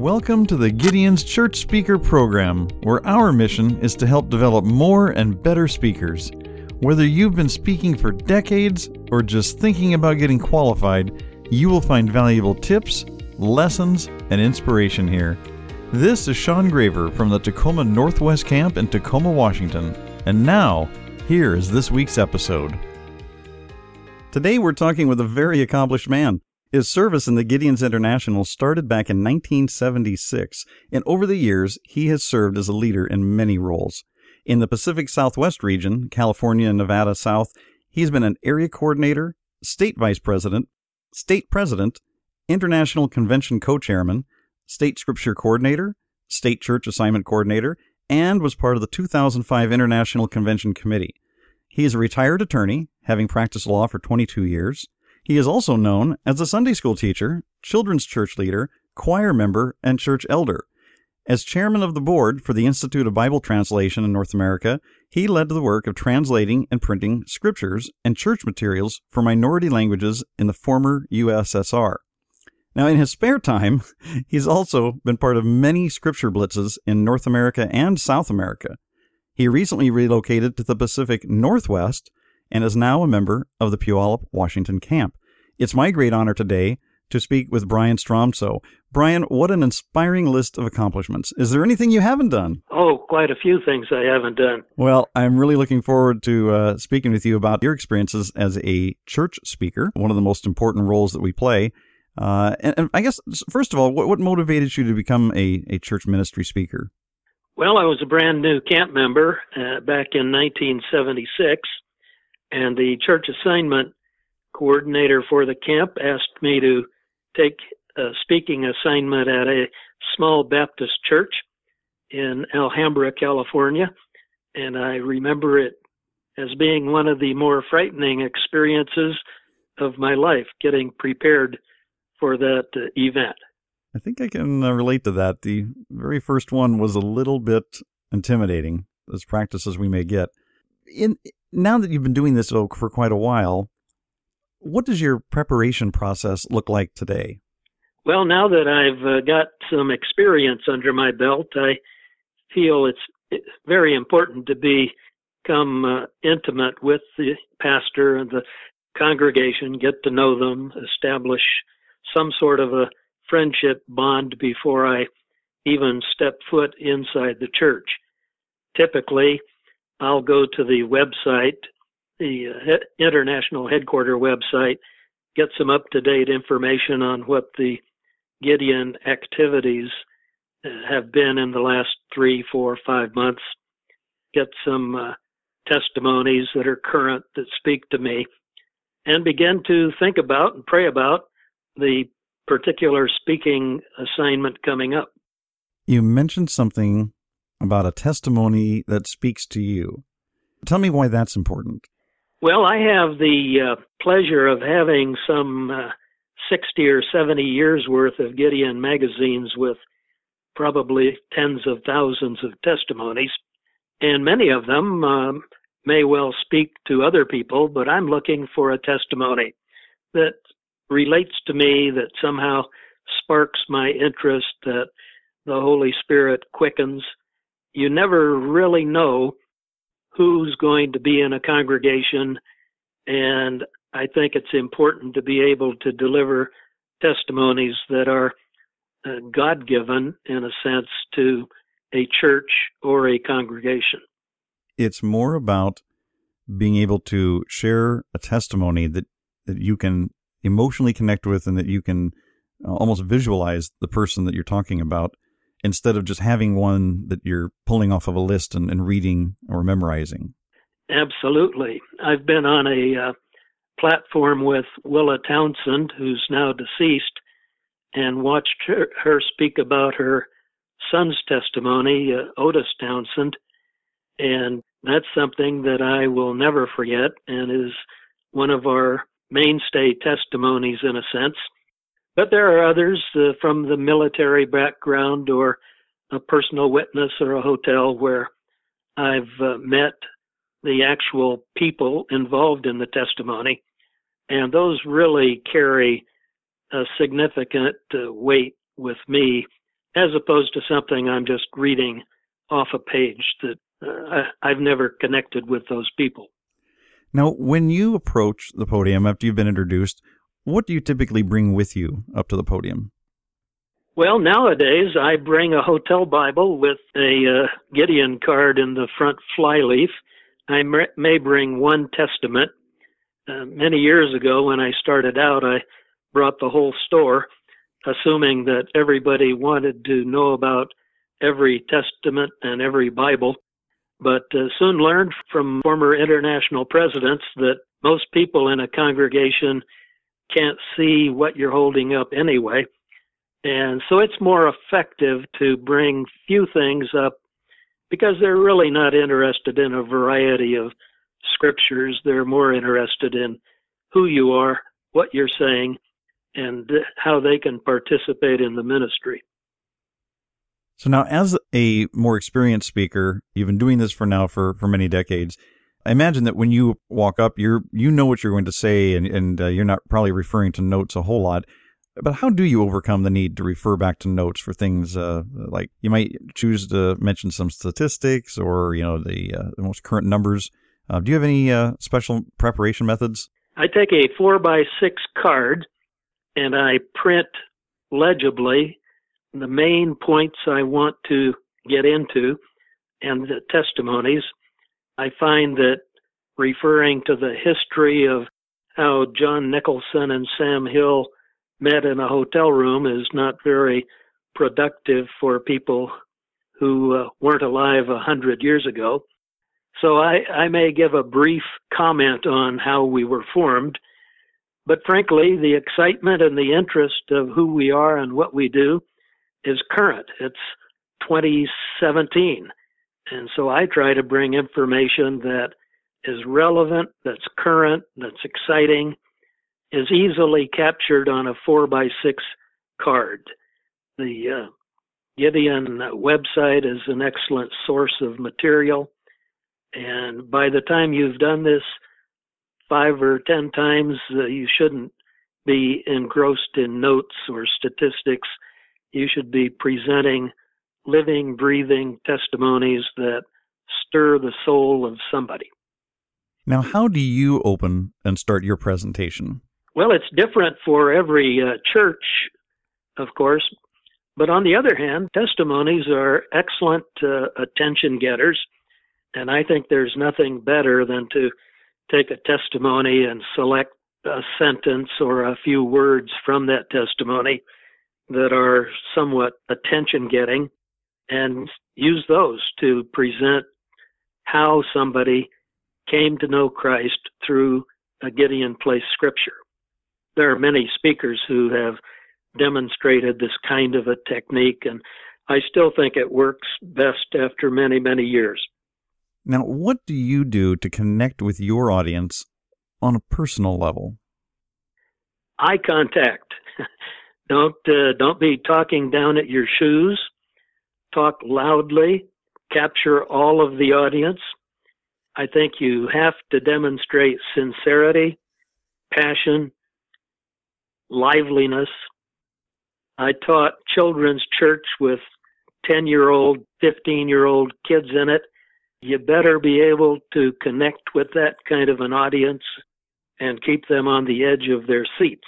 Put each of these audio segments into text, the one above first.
Welcome to the Gideon's Church Speaker Program, where our mission is to help develop more and better speakers. Whether you've been speaking for decades or just thinking about getting qualified, you will find valuable tips, lessons, and inspiration here. This is Sean Graver from the Tacoma Northwest Camp in Tacoma, Washington. And now, here is this week's episode. Today we're talking with a very accomplished man. His service in the Gideons International started back in 1976, and over the years, he has served as a leader in many roles. In the Pacific Southwest region, California and Nevada South, he's been an area coordinator, state vice president, state president, international convention co chairman, state scripture coordinator, state church assignment coordinator, and was part of the 2005 International Convention Committee. He is a retired attorney, having practiced law for 22 years. He is also known as a Sunday school teacher, children's church leader, choir member, and church elder. As chairman of the board for the Institute of Bible Translation in North America, he led the work of translating and printing scriptures and church materials for minority languages in the former USSR. Now, in his spare time, he's also been part of many scripture blitzes in North America and South America. He recently relocated to the Pacific Northwest and is now a member of the Puyallup, Washington camp. It's my great honor today to speak with Brian Stromsoe. Brian, what an inspiring list of accomplishments. Is there anything you haven't done? Oh, quite a few things I haven't done. Well, I'm really looking forward to uh, speaking with you about your experiences as a church speaker, one of the most important roles that we play. Uh, and, and, I guess, first of all, what, what motivated you to become a, a church ministry speaker? Well, I was a brand new camp member uh, back in 1976, and the church assignment coordinator for the camp asked me to take a speaking assignment at a small Baptist church in Alhambra, California. And I remember it as being one of the more frightening experiences of my life, getting prepared for that event. I think I can uh, relate to that. The very first one was a little bit intimidating, as practice as we may get. In now that you've been doing this for quite a while, what does your preparation process look like today? Well, now that I've uh, got some experience under my belt, I feel it's very important to become uh, intimate with the pastor and the congregation, get to know them, establish some sort of a friendship bond before I even step foot inside the church. Typically, I'll go to the website, the uh, international headquarter website, get some up to date information on what the Gideon activities uh, have been in the last three, four, five months, get some uh, testimonies that are current that speak to me, and begin to think about and pray about the particular speaking assignment coming up. You mentioned something about a testimony that speaks to you. Tell me why that's important. Well, I have the uh, pleasure of having some uh, 60 or 70 years worth of Gideon magazines with probably tens of thousands of testimonies. And many of them um, may well speak to other people, but I'm looking for a testimony that relates to me, that somehow sparks my interest, that the Holy Spirit quickens. You never really know who's going to be in a congregation, and I think it's important to be able to deliver testimonies that are uh, God given, in a sense, to a church or a congregation. It's more about being able to share a testimony that, that you can emotionally connect with and that you can uh, almost visualize the person that you're talking about instead of just having one that you're pulling off of a list and, and reading or memorizing. Absolutely. I've been on a uh, platform with Willa Townsend, who's now deceased, and watched her, her speak about her son's testimony, uh, Otis Townsend. And that's something that I will never forget and is one of our mainstay testimonies in a sense. But there are others uh, from the military background or a personal witness or a hotel where I've uh, met the actual people involved in the testimony. And those really carry a significant uh, weight with me as opposed to something I'm just reading off a page that uh, I've never connected with those people. Now, when you approach the podium after you've been introduced, what do you typically bring with you up to the podium? Well, nowadays I bring a hotel Bible with a uh, Gideon card in the front flyleaf. I may bring one testament. Uh, many years ago, when I started out, I brought the whole store, assuming that everybody wanted to know about every testament and every Bible but uh, soon learned from former international presidents that most people in a congregation can't see what you're holding up anyway. And so it's more effective to bring few things up because they're really not interested in a variety of scriptures. They're more interested in who you are, what you're saying, and how they can participate in the ministry. So now, as a more experienced speaker, you've been doing this for now for, for many decades. I imagine that when you walk up, you're you know what you're going to say, and and uh, you're not probably referring to notes a whole lot. But how do you overcome the need to refer back to notes for things uh, like you might choose to mention some statistics or you know the, uh, the most current numbers? Uh, do you have any uh, special preparation methods? I take a four by six card and I print legibly the main points I want to get into and the testimonies, I find that referring to the history of how John Nicholson and Sam Hill met in a hotel room is not very productive for people who uh, weren't alive a hundred years ago. So I, I may give a brief comment on how we were formed, but frankly, the excitement and the interest of who we are and what we do is current. It's 2017. And so I try to bring information that is relevant, that's current, that's exciting, is easily captured on a 4 by 6 card. The uh, Gideon website is an excellent source of material. And by the time you've done this five or ten times, uh, you shouldn't be engrossed in notes or statistics you should be presenting living, breathing testimonies that stir the soul of somebody. Now, how do you open and start your presentation? Well, it's different for every uh, church, of course. But on the other hand, testimonies are excellent uh, attention getters. And I think there's nothing better than to take a testimony and select a sentence or a few words from that testimony that are somewhat attention getting and use those to present how somebody came to know Christ through a Gideon Place scripture. There are many speakers who have demonstrated this kind of a technique, and I still think it works best after many, many years. Now, what do you do to connect with your audience on a personal level? Eye contact. Don't uh, don't be talking down at your shoes. Talk loudly. Capture all of the audience. I think you have to demonstrate sincerity, passion, liveliness. I taught children's church with 10 year old, 15 year old kids in it. You better be able to connect with that kind of an audience and keep them on the edge of their seats.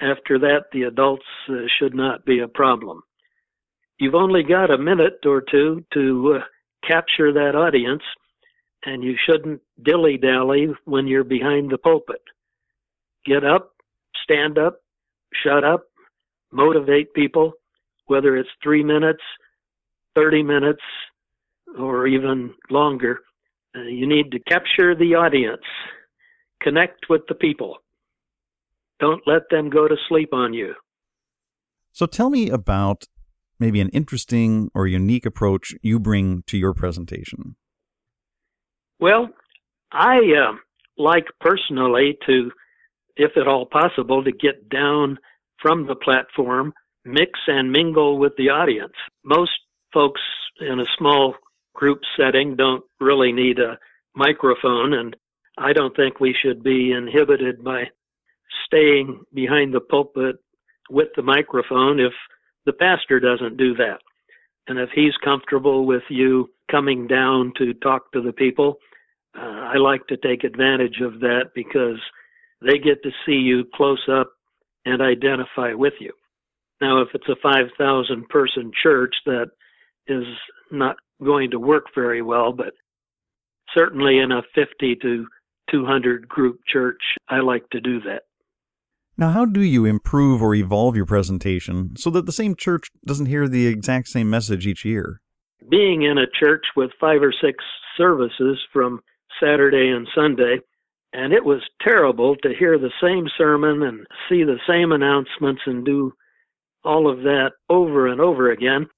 After that, the adults uh, should not be a problem. You've only got a minute or two to uh, capture that audience, and you shouldn't dilly dally when you're behind the pulpit. Get up, stand up, shut up, motivate people, whether it's three minutes, 30 minutes, or even longer. Uh, you need to capture the audience, connect with the people. Don't let them go to sleep on you. So tell me about maybe an interesting or unique approach you bring to your presentation. Well, I uh, like personally to, if at all possible, to get down from the platform, mix and mingle with the audience. Most folks in a small group setting don't really need a microphone, and I don't think we should be inhibited by staying behind the pulpit with the microphone if The pastor doesn't do that. And if he's comfortable with you coming down to talk to the people, uh, I like to take advantage of that because they get to see you close up and identify with you. Now, if it's a 5,000 person church, that is not going to work very well, but certainly in a 50 to 200 group church, I like to do that. Now, how do you improve or evolve your presentation so that the same church doesn't hear the exact same message each year? Being in a church with five or six services from Saturday and Sunday, and it was terrible to hear the same sermon and see the same announcements and do all of that over and over again.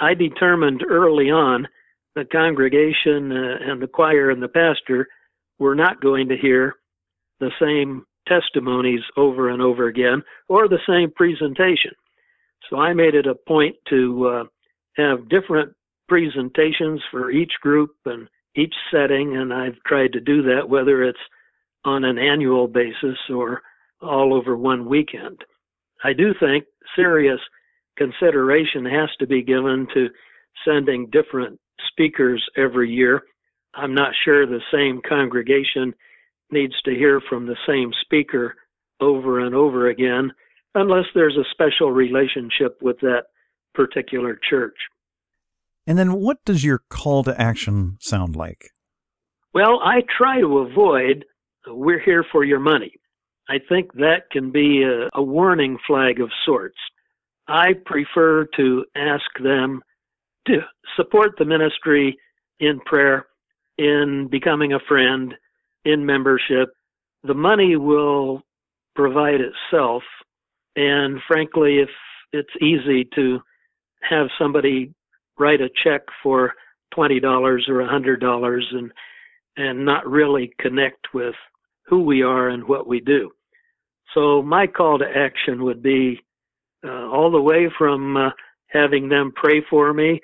I determined early on the congregation uh, and the choir and the pastor were not going to hear the same testimonies over and over again or the same presentation. So I made it a point to uh, have different presentations for each group and each setting, and I've tried to do that whether it's on an annual basis or all over one weekend. I do think serious consideration has to be given to sending different speakers every year. I'm not sure the same congregation needs to hear from the same speaker over and over again unless there's a special relationship with that particular church. And then what does your call to action sound like? Well, I try to avoid we're here for your money. I think that can be a, a warning flag of sorts. I prefer to ask them to support the ministry in prayer, in becoming a friend, in membership. The money will provide itself. And frankly, if it's easy to have somebody write a check for $20 or $100 and and not really connect with who we are and what we do. So my call to action would be uh, all the way from uh, having them pray for me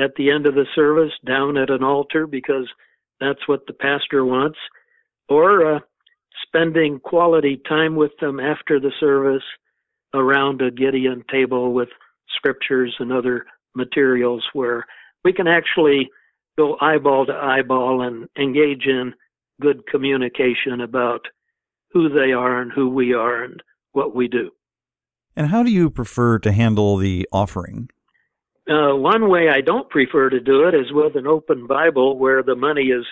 at the end of the service down at an altar because that's what the pastor wants, or uh, spending quality time with them after the service around a Gideon table with scriptures and other materials where we can actually go eyeball to eyeball and engage in good communication about who they are and who we are and what we do. And how do you prefer to handle the offering? Uh, one way I don't prefer to do it is with an open Bible where the money is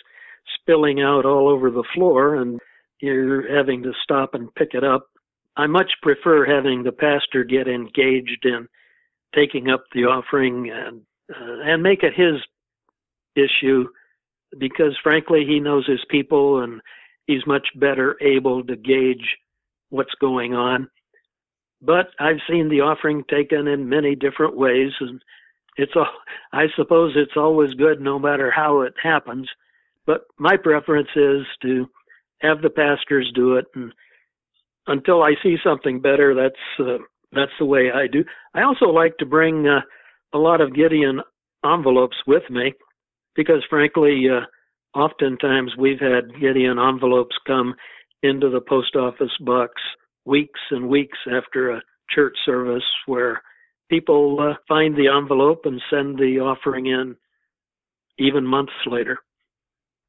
spilling out all over the floor and you're having to stop and pick it up. I much prefer having the pastor get engaged in taking up the offering and uh, and make it his issue because frankly he knows his people and he's much better able to gauge what's going on. But I've seen the offering taken in many different ways and it's all I suppose it's always good no matter how it happens. But my preference is to have the pastors do it and until I see something better that's uh, that's the way I do. I also like to bring uh, a lot of Gideon envelopes with me because frankly, uh, oftentimes we've had Gideon envelopes come into the post office box weeks and weeks after a church service where people uh, find the envelope and send the offering in even months later.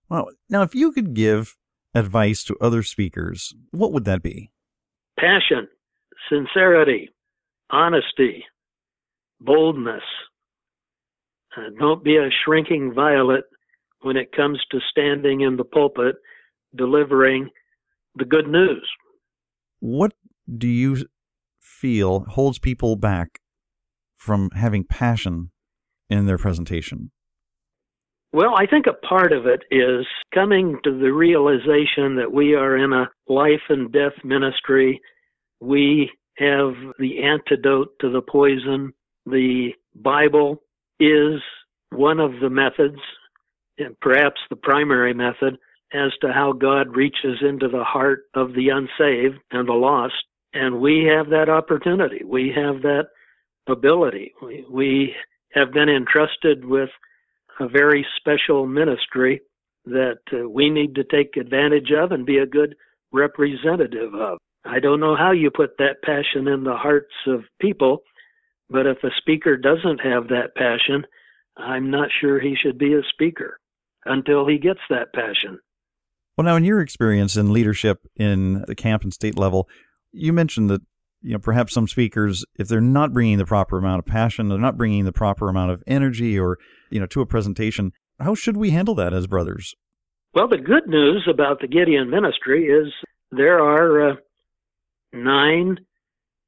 Well, now if you could give advice to other speakers, what would that be? Passion, sincerity, honesty, boldness, uh, don't be a shrinking violet when it comes to standing in the pulpit delivering the good news. What do you feel holds people back from having passion in their presentation? Well, I think a part of it is coming to the realization that we are in a life and death ministry. We have the antidote to the poison. The Bible is one of the methods, and perhaps the primary method, as to how God reaches into the heart of the unsaved and the lost. And we have that opportunity. We have that ability. We, we have been entrusted with a very special ministry that uh, we need to take advantage of and be a good representative of. I don't know how you put that passion in the hearts of people, But if a speaker doesn't have that passion, I'm not sure he should be a speaker until he gets that passion. Well, now, in your experience in leadership in the camp and state level, you mentioned that you know perhaps some speakers, if they're not bringing the proper amount of passion, they're not bringing the proper amount of energy, or you know, to a presentation. How should we handle that as brothers? Well, the good news about the Gideon ministry is there are uh, nine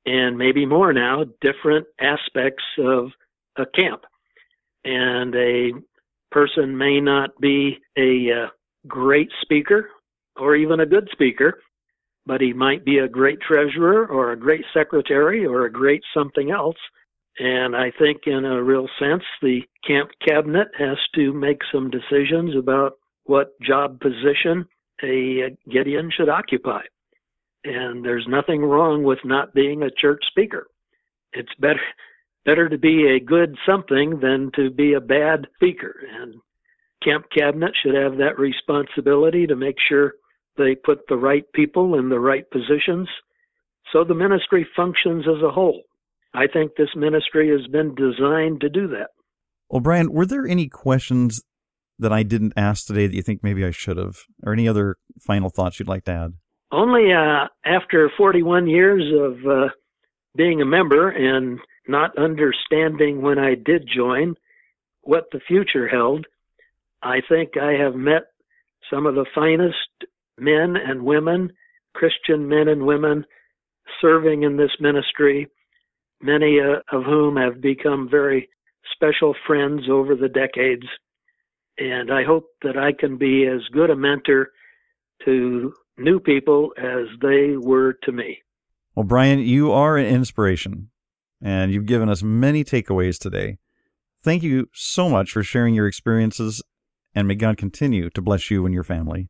and maybe more now different aspects of a camp. And a person may not be a uh, great speaker or even a good speaker, but he might be a great treasurer or a great secretary or a great something else. And I think, in a real sense, the camp cabinet has to make some decisions about what job position a Gideon should occupy. And there's nothing wrong with not being a church speaker. It's better better to be a good something than to be a bad speaker. And camp cabinet should have that responsibility to make sure they put the right people in the right positions so the ministry functions as a whole. I think this ministry has been designed to do that. Well, Brian, were there any questions that I didn't ask today that you think maybe I should have, or any other final thoughts you'd like to add? Only uh, after 41 years of uh, being a member and not understanding when I did join what the future held, I think I have met some of the finest men and women, Christian men and women, serving in this ministry, many uh, of whom have become very special friends over the decades. And I hope that I can be as good a mentor to new people as they were to me. Well, Brian, you are an inspiration, and you've given us many takeaways today. Thank you so much for sharing your experiences, and may God continue to bless you and your family.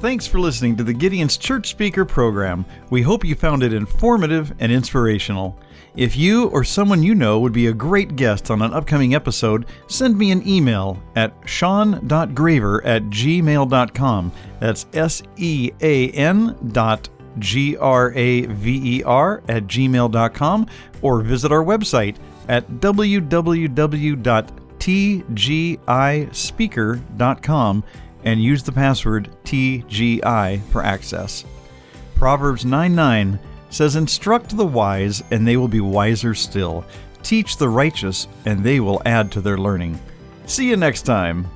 Thanks for listening to the Gideon's Church Speaker program. We hope you found it informative and inspirational. If you or someone you know would be a great guest on an upcoming episode, send me an email at sean.graver at gmail.com. That's S E A N dot G R A V E R at gmail.com or visit our website at www.tgispeaker.com and use the password TGI for access. Proverbs 9 9 says, Instruct the wise, and they will be wiser still. Teach the righteous, and they will add to their learning. See you next time.